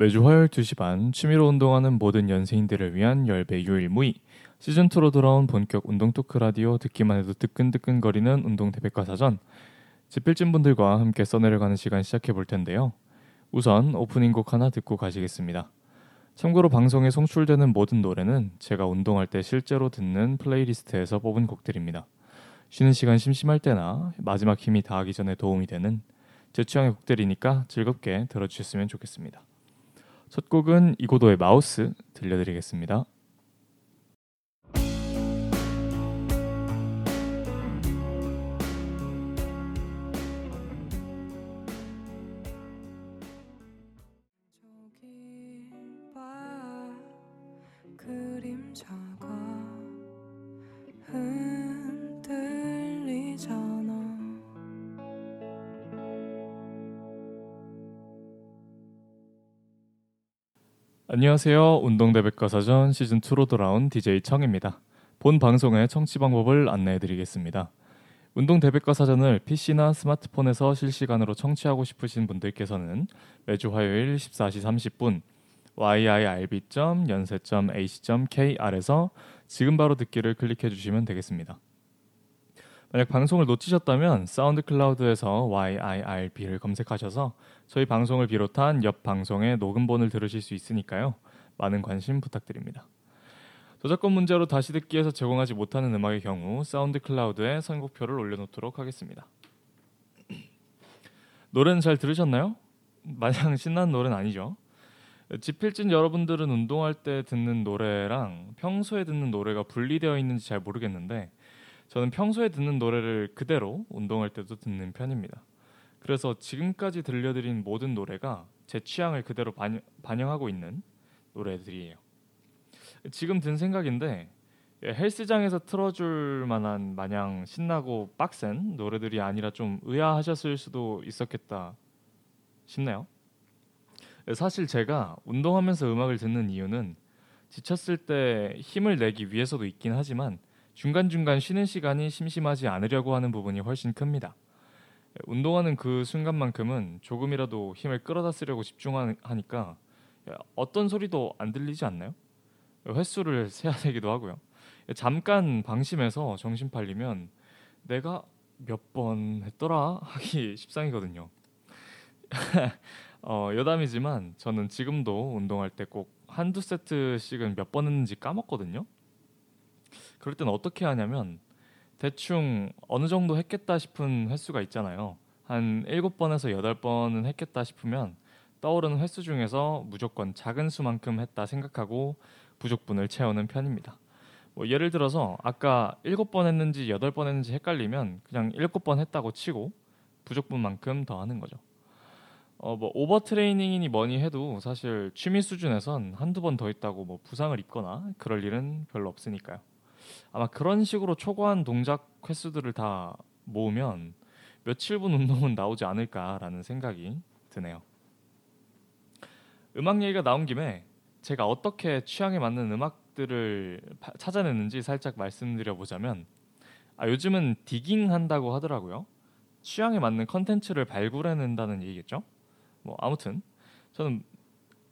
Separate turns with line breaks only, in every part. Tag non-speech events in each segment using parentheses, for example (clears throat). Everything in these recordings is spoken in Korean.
매주 화요일 2시 반 취미로 운동하는 모든 연세인들을 위한 열배 유일무이 시즌2로 돌아온 본격 운동 토크 라디오 듣기만 해도 뜨끈뜨끈거리는 운동 대백과 사전 집필진 분들과 함께 써내려가는 시간 시작해 볼 텐데요. 우선 오프닝 곡 하나 듣고 가시겠습니다. 참고로 방송에 송출되는 모든 노래는 제가 운동할 때 실제로 듣는 playlist에서 뽑은 곡들입니다. 쉬는 시간 심심할 때나 마지막 힘이 다하기 전에 도움이 되는 제 취향의 곡들이니까 즐겁게 들어주셨으면 좋겠습니다. 첫 곡은 이고도의 마우스 들려드리겠습니다. 안녕하세요. 운동대백과 사전 시즌 2로 돌아온 DJ 청입니다. 본 방송의 청취 방법을 안내해드리겠습니다. 운동대백과 사전을 PC나 스마트폰에서 실시간으로 청취하고 싶으신 분들께서는 매주 화요일 14시 30분 yirb.연세.ac.kr에서 지금 바로 듣기를 클릭해 주시면 되겠습니다. 만약 방송을 놓치셨다면 사운드 클라우드에서 YIRB를 검색하셔서 저희 방송을 비롯한 옆 방송의 녹음본을 들으실 수 있으니까요. 많은 관심 부탁드립니다. 저작권 문제로 다시 듣기에서 제공하지 못하는 음악의 경우 사운드 클라우드에 선곡표를 올려놓도록 하겠습니다. (clears throat) 노래는 잘 들으셨나요? 마냥 신나는 노래는 아니죠. 지필진 여러분들은 운동할 때 듣는 노래랑 평소에 듣는 노래가 분리되어 있는지 잘 모르겠는데 저는 평소에 듣는 노래를 그대로 운동할 때도 듣는 편입니다. 그래서 지금까지 들려드린 모든 노래가 제 취향을 그대로 반영, 반영하고 있는 노래들이에요. 지금 든 생각인데 예, 헬스장에서 틀어줄 만한 마냥 신나고 빡센 노래들이 아니라 좀 의아하셨을 수도 있었겠다 싶네요. 예, 사실 제가 운동하면서 음악을 듣는 이유는 지쳤을 때 힘을 내기 위해서도 있긴 하지만 중간중간 쉬는 시간이 심심하지 않으려고 하는 부분이 훨씬 큽니다. 예, 운동하는 그 순간만큼은 조금이라도 힘을 끌어다 쓰려고 집중하니까 예, 어떤 소리도 안 들리지 않나요? 횟수를 세야 되기도 하고요. 예, 잠깐 방심해서 정신 팔리면 내가 몇 번 했더라 하기 (laughs) 십상이거든요. (laughs) 어, 여담이지만 저는 지금도 운동할 때 꼭 한두 세트씩은 몇 번 했는지 까먹거든요. 그럴 땐 어떻게 하냐면 대충 어느 정도 했겠다 싶은 횟수가 있잖아요. 한 7번에서 8번은 했겠다 싶으면 떠오르는 횟수 중에서 무조건 작은 수만큼 했다 생각하고 부족분을 채우는 편입니다. 뭐 예를 들어서 아까 7번 했는지 8번 했는지 헷갈리면 그냥 7번 했다고 치고 부족분만큼 더 하는 거죠. 어 뭐 오버 트레이닝이니 뭐니 해도 사실 취미 수준에선 한두 번 더 있다고 뭐 부상을 입거나 그럴 일은 별로 없으니까요. 아마 그런 식으로 초과한 동작 횟수들을 다 모으면 며칠 분 운동은 나오지 않을까라는 생각이 드네요. 음악 얘기가 나온 김에 제가 어떻게 취향에 맞는 음악들을 파- 찾아내는지 살짝 말씀드려 보자면 아, 요즘은 디깅 한다고 하더라고요. 취향에 맞는 컨텐츠를 발굴해낸다는 얘기겠죠. 뭐 아무튼 저는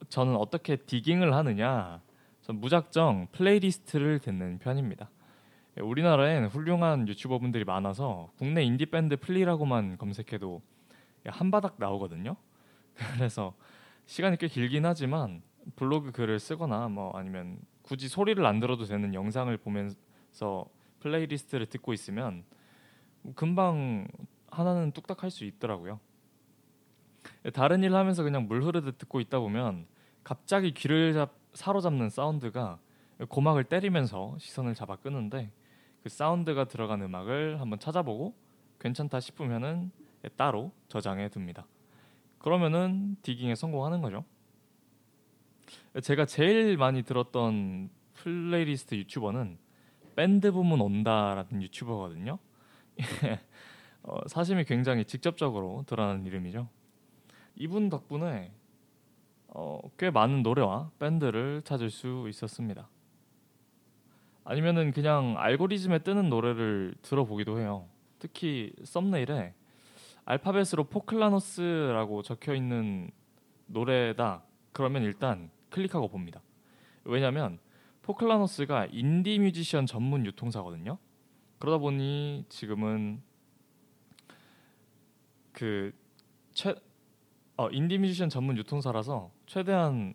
저는 어떻게 디깅을 하느냐 전 무작정 playlist를 듣는 편입니다. 예, 우리나라엔 훌륭한 유튜버분들이 많아서 국내 인디 밴드 플리라고만 검색해도 한 바닥 나오거든요. (laughs) 그래서 시간이 꽤 길긴 하지만 블로그 글을 쓰거나 뭐 아니면 굳이 소리를 안 들어도 되는 영상을 보면서 playlist를 듣고 있으면 금방 하나는 뚝딱 할 수 있더라고요. 다른 일 하면서 그냥 물 흐르듯 듣고 있다 보면 갑자기 귀를 잡, 사로잡는 사운드가 고막을 때리면서 시선을 잡아 끄는데 그 사운드가 들어간 음악을 한번 찾아보고 괜찮다 싶으면은 따로 저장해 둡니다. 그러면은 digging에 성공하는 거죠. 제가 제일 많이 들었던 플레이리스트 유튜버는 밴드 부문 온다라는 유튜버거든요. (laughs) 어, 사심이 굉장히 직접적으로 드러나는 이름이죠. 이분 덕분에 어, 꽤 많은 노래와 밴드를 찾을 수 있었습니다. 아니면은 그냥 알고리즘에 뜨는 노래를 들어보기도 해요. 특히 썸네일에 알파벳으로 포클라노스라고 적혀 있는 노래다 그러면 일단 클릭하고 봅니다. 왜냐하면 포크라노스가 인디 뮤지션 전문 유통사거든요. 그러다 보니 지금은 그 최, 어, 인디 뮤지션 전문 유통사라서 최대한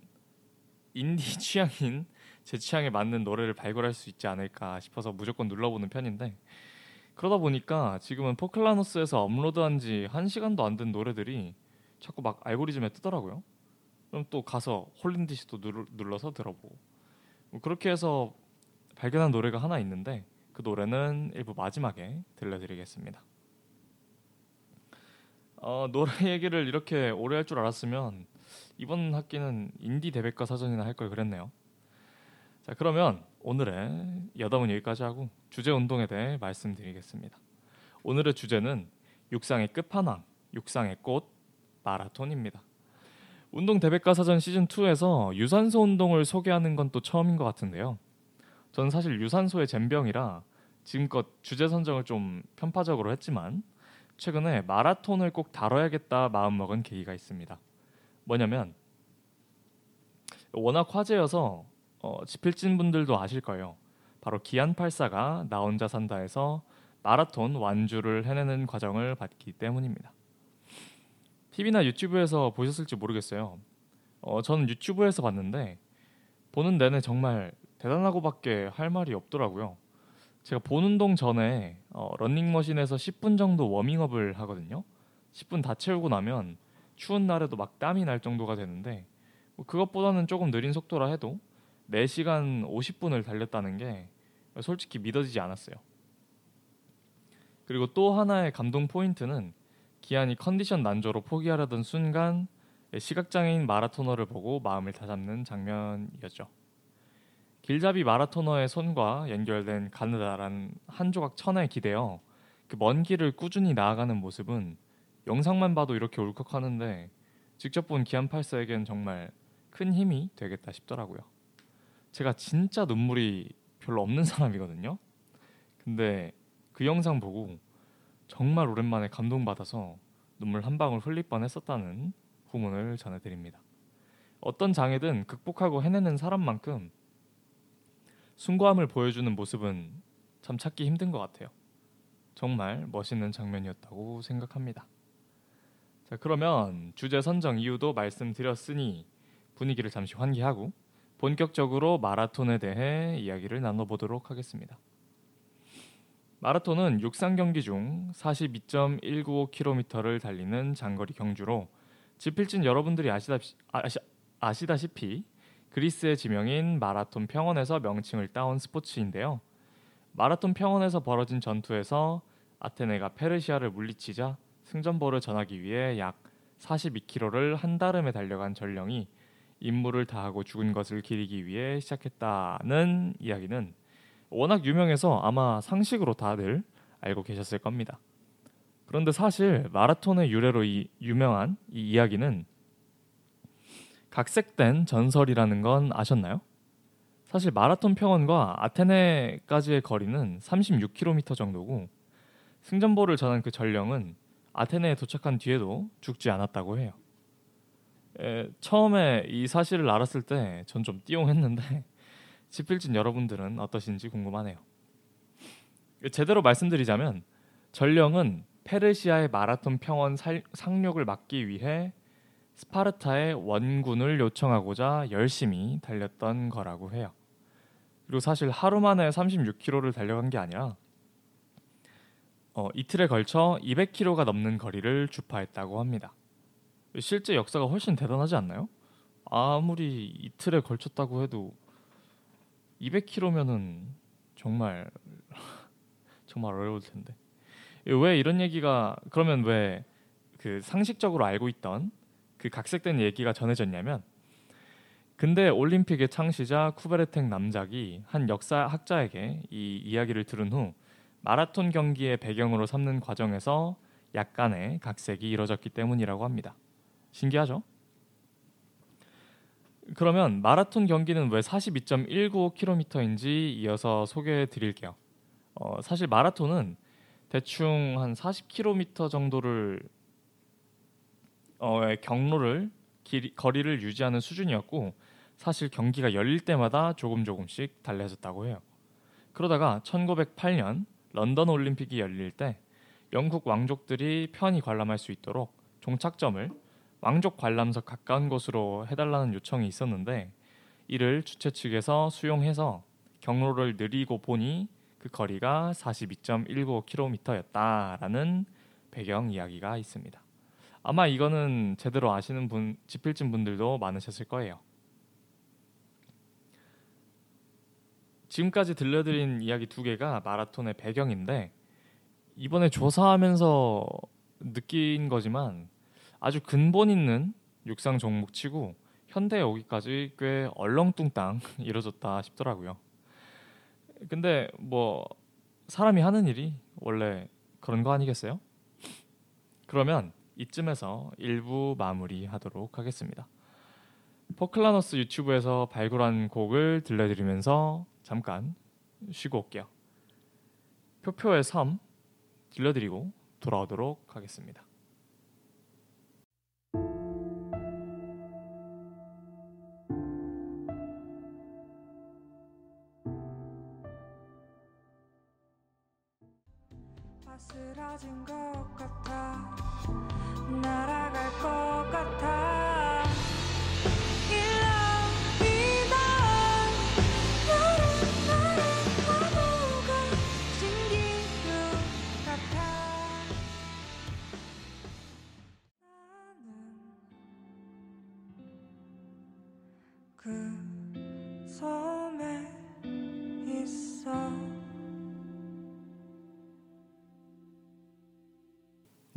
인디 (laughs) 취향인 제 취향에 맞는 노래를 발굴할 수 있지 않을까 싶어서 무조건 눌러보는 편인데 그러다 보니까 지금은 포크라노스에서 업로드한 지 한 시간도 안 된 노래들이 자꾸 막 알고리즘에 뜨더라고요. 그럼 또 가서 홀린 듯이 또 눌러서 들어보고 뭐 그렇게 해서 발견한 노래가 하나 있는데 그 노래는 일부 마지막에 들려드리겠습니다. 어, 노래 (laughs) 얘기를 이렇게 오래 할 줄 알았으면 이번 학기는 인디 대백과 사전이나 할 걸 그랬네요. 자 그러면 오늘의 여담은 여기까지 하고 주제 운동에 대해 말씀드리겠습니다. 오늘의 주제는 육상의 끝판왕, 육상의 꽃 마라톤입니다. 운동 대백과 사전 시즌 2에서 유산소 운동을 소개하는 건 또 처음인 것 같은데요. 저는 사실 유산소의 젬병이라 지금껏 주제 선정을 좀 편파적으로 했지만 최근에 마라톤을 꼭 다뤄야겠다 마음먹은 계기가 있습니다. 뭐냐면 워낙 화제여서 어, 지필진 분들도 아실 거예요. 바로 기안84가 나 혼자 산다에서 마라톤 완주를 해내는 과정을 봤기 때문입니다. TV나 유튜브에서 보셨을지 모르겠어요. 어, 저는 유튜브에서 봤는데 보는 내내 정말 대단하고밖에 할 말이 없더라고요. 제가 본 운동 전에 어, 런닝머신에서 10분 정도 워밍업을 하거든요. 10분 다 채우고 나면 추운 날에도 막 땀이 날 정도가 되는데 뭐 그것보다는 조금 느린 속도라 해도 4시간 50분을 달렸다는 게 솔직히 믿어지지 않았어요. 그리고 또 하나의 감동 포인트는 기한이 컨디션 난조로 포기하려던 순간 시각장애인 마라토너를 보고 마음을 다잡는 장면이었죠. 길잡이 마라토너의 손과 연결된 가느다란 한 조각 천에 기대어 그 먼 길을 꾸준히 나아가는 모습은 영상만 봐도 이렇게 울컥하는데 직접 본 기안 팔사에겐 정말 큰 힘이 되겠다 싶더라고요. 제가 진짜 눈물이 별로 없는 (laughs) 사람이거든요. 근데 그 영상 보고 정말 오랜만에 감동받아서 눈물 한 방울 흘릴 뻔했었다는 후문을 전해드립니다. 어떤 장애든 극복하고 해내는 사람만큼 숭고함을 보여주는 모습은 참 찾기 힘든 것 같아요. 정말 멋있는 장면이었다고 생각합니다. 자, 그러면 주제 선정 이유도 말씀드렸으니 분위기를 잠시 환기하고 본격적으로 마라톤에 대해 이야기를 나눠보도록 하겠습니다. 마라톤은 육상 경기 중 42.195km를 달리는 장거리 경주로 지필진 여러분들이 아시다시, 아시, 아시다시피 그리스의 지명인 마라톤 평원에서 명칭을 따온 스포츠인데요. 마라톤 평원에서 벌어진 전투에서 아테네가 페르시아를 물리치자 승전보를 전하기 위해 약 42km를 한달음에 달려간 전령이 임무를 다하고 죽은 것을 기리기 위해 시작했다는 이야기는 워낙 유명해서 아마 상식으로 다들 알고 계셨을 겁니다. 그런데 사실 마라톤의 유래로 이 유명한 이 이야기는 각색된 전설이라는 건 아셨나요? 사실 마라톤 평원과 아테네까지의 거리는 36km 정도고 승전보를 전한 그 전령은 아테네에 도착한 뒤에도 죽지 않았다고 해요. 에, 처음에 이 사실을 알았을 때 전 좀 띠용했는데 (laughs) 지필진 여러분들은 어떠신지 궁금하네요. 제대로 말씀드리자면 전령은 페르시아의 마라톤 평원 살, 상륙을 막기 위해 스파르타의 원군을 요청하고자 열심히 달렸던 거라고 해요. 그리고 사실 하루 만에 36km를 달려간 게 아니라 어, 이틀에 걸쳐 200km가 넘는 거리를 주파했다고 합니다. 실제 역사가 훨씬 대단하지 않나요? 아무리 이틀에 걸쳤다고 해도 200km면은 정말 (laughs) 정말 어려울 텐데 왜 이런 얘기가 그러면 왜 그 상식적으로 알고 있던 그 각색된 얘기가 전해졌냐면 근대 올림픽의 창시자 쿠베르텍 남작이 한 역사학자에게 이 이야기를 들은 후 마라톤 경기의 배경으로 삼는 과정에서 약간의 각색이 이뤄졌기 때문이라고 합니다. 신기하죠? 그러면 마라톤 경기는 왜 42.195km인지 이어서 소개해 드릴게요. 어, 사실 마라톤은 대충 한 40km 정도를 어, 경로를 길이- 거리를 유지하는 수준이었고 사실 경기가 열릴 때마다 조금 조금씩 달라졌다고 해요. 그러다가 1908년 런던 올림픽이 열릴 때 영국 왕족들이 편히 관람할 수 있도록 종착점을 왕족 관람석 가까운 곳으로 해달라는 요청이 있었는데 이를 주최 측에서 수용해서 경로를 느리고 보니 그 거리가 42.19km였다라는 배경 이야기가 있습니다. 아마 이거는 제대로 아시는 분, 지필진 분들도 많으셨을 거예요. 지금까지 들려드린 이야기 두 개가 마라톤의 배경인데 이번에 조사하면서 느낀 거지만 아주 근본 있는 육상 종목치고 현대에 오기까지 꽤 얼렁뚱땅 (laughs) 이뤄졌다 싶더라고요. 근데 뭐 사람이 하는 일이 원래 그런 거 아니겠어요? 그러면 이쯤에서 일부 마무리하도록 하겠습니다. 포클라너스 유튜브에서 발굴한 곡을 들려드리면서 잠깐 쉬고 올게요. 표표의 섬 들려드리고 돌아오도록 하겠습니다.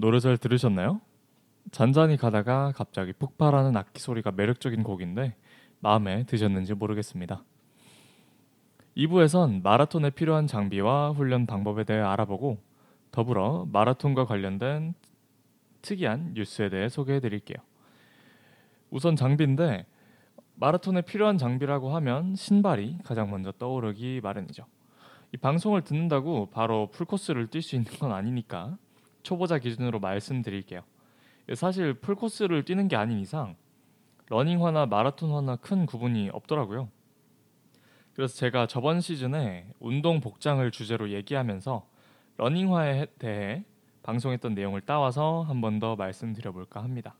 노래 잘 들으셨나요? 잔잔히 가다가 갑자기 폭발하는 악기 소리가 매력적인 곡인데 마음에 드셨는지 모르겠습니다. 2부에선 마라톤에 필요한 장비와 훈련 방법에 대해 알아보고 더불어 마라톤과 관련된 특이한 뉴스에 대해 소개해 드릴게요. 우선 장비인데 마라톤에 필요한 장비라고 하면 신발이 가장 먼저 떠오르기 마련이죠. 이 방송을 듣는다고 바로 풀코스를 뛸 수 있는 건 아니니까 초보자 기준으로 말씀드릴게요. 사실 풀코스를 뛰는 게 아닌 이상 러닝화나 마라톤화나 큰 구분이 없더라고요. 그래서 제가 저번 시즌에 운동 복장을 주제로 얘기하면서 러닝화에 대해 방송했던 내용을 따와서 한 번 더 말씀드려 볼까 합니다.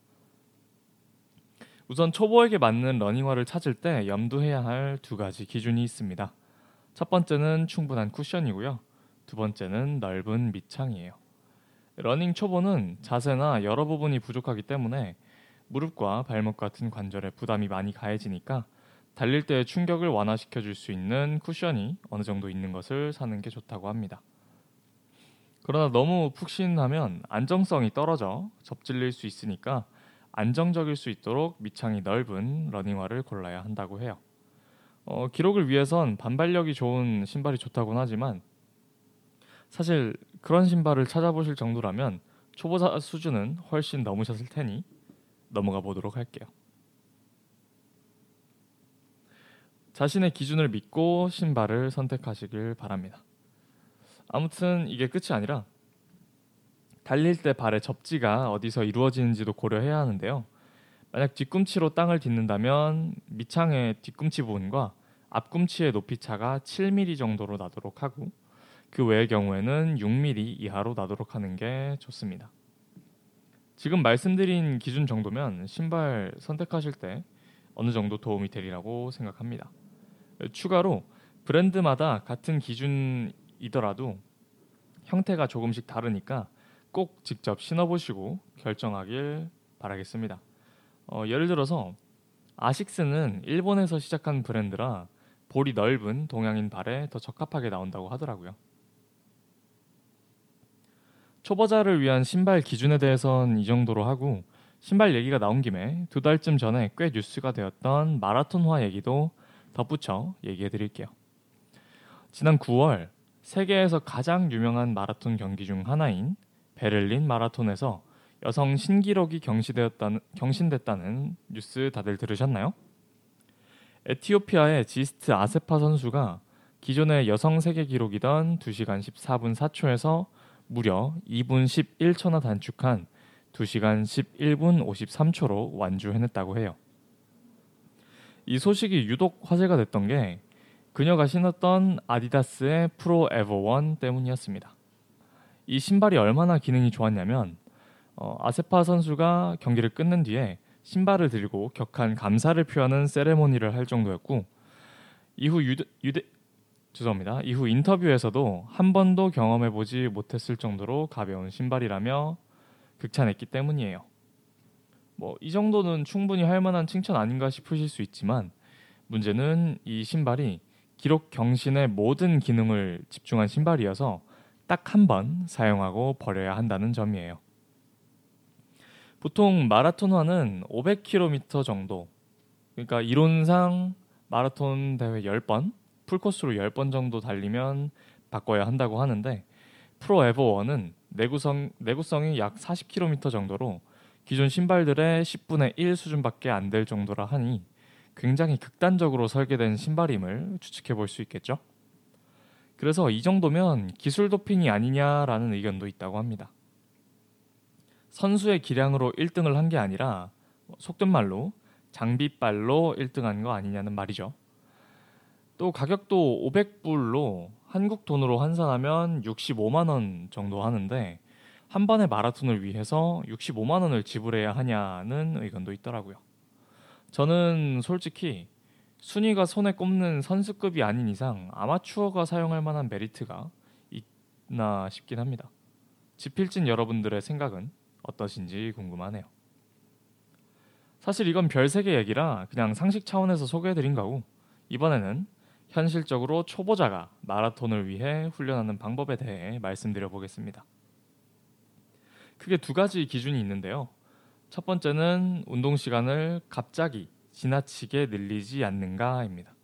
우선 초보에게 맞는 러닝화를 찾을 때 염두해야 할 두 가지 기준이 있습니다. 첫 번째는 충분한 쿠션이고요. 두 번째는 넓은 밑창이에요. 러닝 초보는 자세나 여러 부분이 부족하기 때문에 무릎과 발목 같은 관절에 부담이 많이 가해지니까 달릴 때의 충격을 완화시켜 줄 수 있는 쿠션이 어느 정도 있는 것을 사는 게 좋다고 합니다. 그러나 너무 푹신하면 안정성이 떨어져 접질릴 수 있으니까 안정적일 수 있도록 밑창이 넓은 러닝화를 골라야 한다고 해요. 어, 기록을 위해선 반발력이 좋은 신발이 좋다곤 하지만 사실 그런 신발을 찾아보실 정도라면 초보자 수준은 훨씬 넘으셨을 테니 넘어가 보도록 할게요. 자신의 기준을 믿고 신발을 선택하시길 바랍니다. 아무튼 이게 끝이 아니라 달릴 때 발의 접지가 어디서 이루어지는지도 고려해야 하는데요. 만약 뒤꿈치로 땅을 딛는다면 밑창의 뒤꿈치 부분과 앞꿈치의 높이 차가 7mm 정도로 나도록 하고 그 외의 경우에는 6mm 이하로 나도록 하는 게 좋습니다. 지금 말씀드린 기준 정도면 신발 선택하실 때 어느 정도 도움이 되리라고 생각합니다. 추가로 브랜드마다 같은 기준이더라도 형태가 조금씩 다르니까 꼭 직접 신어보시고 결정하길 바라겠습니다. 어, 예를 들어서 아식스는 일본에서 시작한 브랜드라 볼이 넓은 동양인 발에 더 적합하게 나온다고 하더라고요. 초보자를 위한 신발 기준에 대해선 이 정도로 하고 신발 얘기가 나온 김에 두 달쯤 전에 꽤 뉴스가 되었던 마라톤화 얘기도 덧붙여 얘기해 드릴게요. 지난 9월 세계에서 가장 유명한 마라톤 경기 중 하나인 베를린 마라톤에서 여성 신기록이 경시되었다는, 경신됐다는 뉴스 다들 들으셨나요? 에티오피아의 지스트 아세파 선수가 기존의 여성 세계 기록이던 2시간 14분 4초에서 무려 2분 11초나 단축한 2시간 11분 53초로 완주해냈다고 해요. 이 소식이 유독 화제가 됐던 게 그녀가 신었던 아디다스의 프로 에버 1 때문이었습니다. 이 신발이 얼마나 기능이 좋았냐면 어, 아세파 선수가 경기를 끝낸 뒤에 신발을 들고 격한 감사를 표하는 세레모니를 할 정도였고 이후 유대, 유대 죄송합니다. 이후 인터뷰에서도 한 번도 경험해 보지 못했을 정도로 가벼운 신발이라며 극찬했기 때문이에요. 뭐 이 정도는 충분히 할 만한 칭찬 아닌가 싶으실 수 있지만 문제는 이 신발이 기록 경신의 모든 기능을 집중한 신발이어서 딱 한 번 사용하고 버려야 한다는 점이에요. 보통 마라톤화는 500km 정도, 그러니까 이론상 마라톤 대회 10번, 풀코스로 10번 정도 달리면 바꿔야 한다고 하는데 프로 에버 1은 내구성, 내구성이 약 40km 정도로 기존 신발들의 10분의 1 수준밖에 안 될 정도라 하니 굉장히 극단적으로 설계된 신발임을 추측해 볼 수 있겠죠. 그래서 이 정도면 기술 도핑이 아니냐라는 의견도 있다고 합니다. 선수의 기량으로 1등을 한 게 아니라 속된 말로 장비빨로 1등한 거 아니냐는 말이죠. 또 가격도 500불로 한국 돈으로 환산하면 65만 원 정도 하는데 한 번의 마라톤을 위해서 65만 원을 지불해야 하냐는 의견도 있더라고요. 저는 솔직히 순위가 손에 꼽는 선수급이 아닌 이상 아마추어가 사용할 만한 메리트가 있나 싶긴 합니다. 지필진 여러분들의 생각은 어떠신지 궁금하네요. 사실 이건 별세계 얘기라 그냥 상식 차원에서 소개해드린 거고 이번에는 현실적으로 초보자가 마라톤을 위해 훈련하는 방법에 대해 말씀드려 보겠습니다. 크게 두 가지 기준이 있는데요. 첫 번째는 운동 시간을 갑자기 지나치게 늘리지 않는가입니다.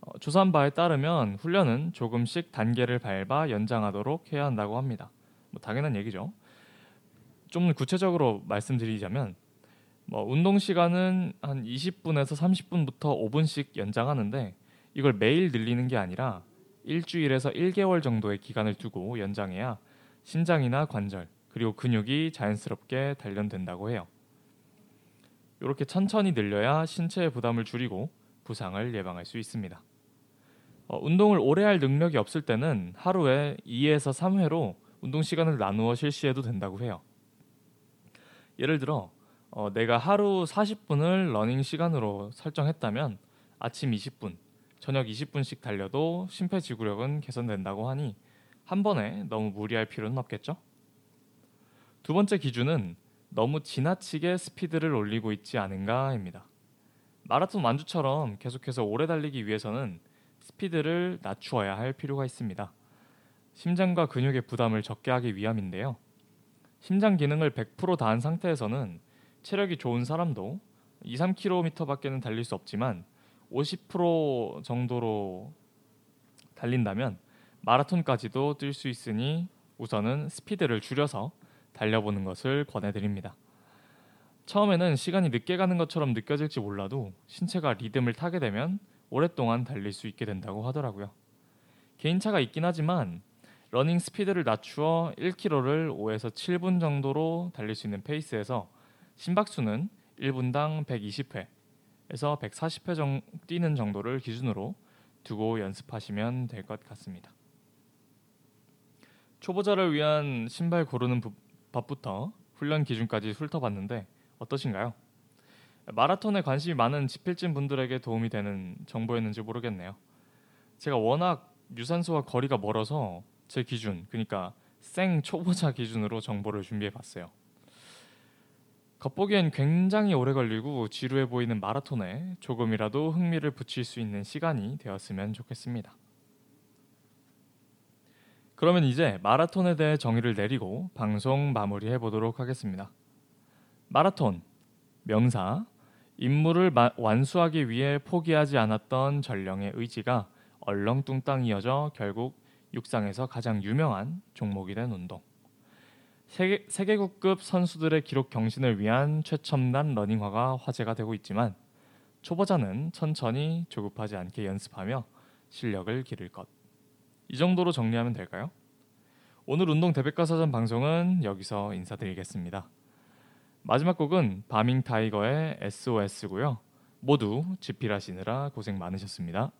어, 조사한 바에 따르면 훈련은 조금씩 단계를 밟아 연장하도록 해야 한다고 합니다. 뭐 당연한 얘기죠. 좀 구체적으로 말씀드리자면 뭐 운동 시간은 한 20분에서 30분부터 5분씩 연장하는데 이걸 매일 늘리는 게 아니라 일주일에서 1개월 정도의 기간을 두고 연장해야 신장이나 관절 그리고 근육이 자연스럽게 단련된다고 해요. 이렇게 천천히 늘려야 신체의 부담을 줄이고 부상을 예방할 수 있습니다. 어, 운동을 오래 할 능력이 없을 때는 하루에 2에서 3회로 운동 시간을 나누어 실시해도 된다고 해요. 예를 들어 어, 내가 하루 40분을 러닝 시간으로 설정했다면 아침 20분, 저녁 20분씩 달려도 심폐지구력은 개선된다고 하니 한 번에 너무 무리할 필요는 없겠죠? 두 번째 기준은 너무 지나치게 스피드를 올리고 있지 않은가입니다. 마라톤 완주처럼 계속해서 오래 달리기 위해서는 스피드를 낮추어야 할 필요가 있습니다. 심장과 근육의 부담을 적게 하기 위함인데요. 심장 기능을 100% 다한 상태에서는 체력이 좋은 사람도 2, 3km밖에는 달릴 수 없지만 50% 정도로 달린다면 마라톤까지도 뛸 수 있으니 우선은 스피드를 줄여서 달려보는 것을 권해드립니다. 처음에는 시간이 늦게 가는 것처럼 느껴질지 몰라도 신체가 리듬을 타게 되면 오랫동안 달릴 수 있게 된다고 하더라고요. 개인차가 있긴 하지만 러닝 스피드를 낮추어 1km를 5에서 7분 정도로 달릴 수 있는 페이스에서 심박수는 1분당 120회 에서 140회 정, 뛰는 정도를 기준으로 두고 연습하시면 될 것 같습니다. 초보자를 위한 신발 고르는 부, 법부터 훈련 기준까지 훑어봤는데 어떠신가요? 마라톤에 관심이 많은 지필진 분들에게 도움이 되는 정보였는지 모르겠네요. 제가 워낙 유산소와 거리가 멀어서 제 기준, 그러니까 생 초보자 기준으로 정보를 준비해 봤어요. 겉보기엔 굉장히 오래 걸리고 지루해 보이는 마라톤에 조금이라도 흥미를 붙일 수 있는 시간이 되었으면 좋겠습니다. 그러면 이제 마라톤에 대해 정의를 내리고 방송 마무리해 보도록 하겠습니다. 마라톤 명사 임무를 마, 완수하기 위해 포기하지 않았던 전령의 의지가 얼렁뚱땅 이어져 결국 육상에서 가장 유명한 종목이 된 운동. 세계, 세계국급 선수들의 기록 경신을 위한 최첨단 러닝화가 화제가 되고 있지만 초보자는 천천히 조급하지 않게 연습하며 실력을 기를 것. 이 정도로 정리하면 될까요? 오늘 운동 대백과사전 방송은 여기서 인사드리겠습니다. 마지막 곡은 바밍 타이거의 SOS고요. 모두 집필하시느라 고생 많으셨습니다.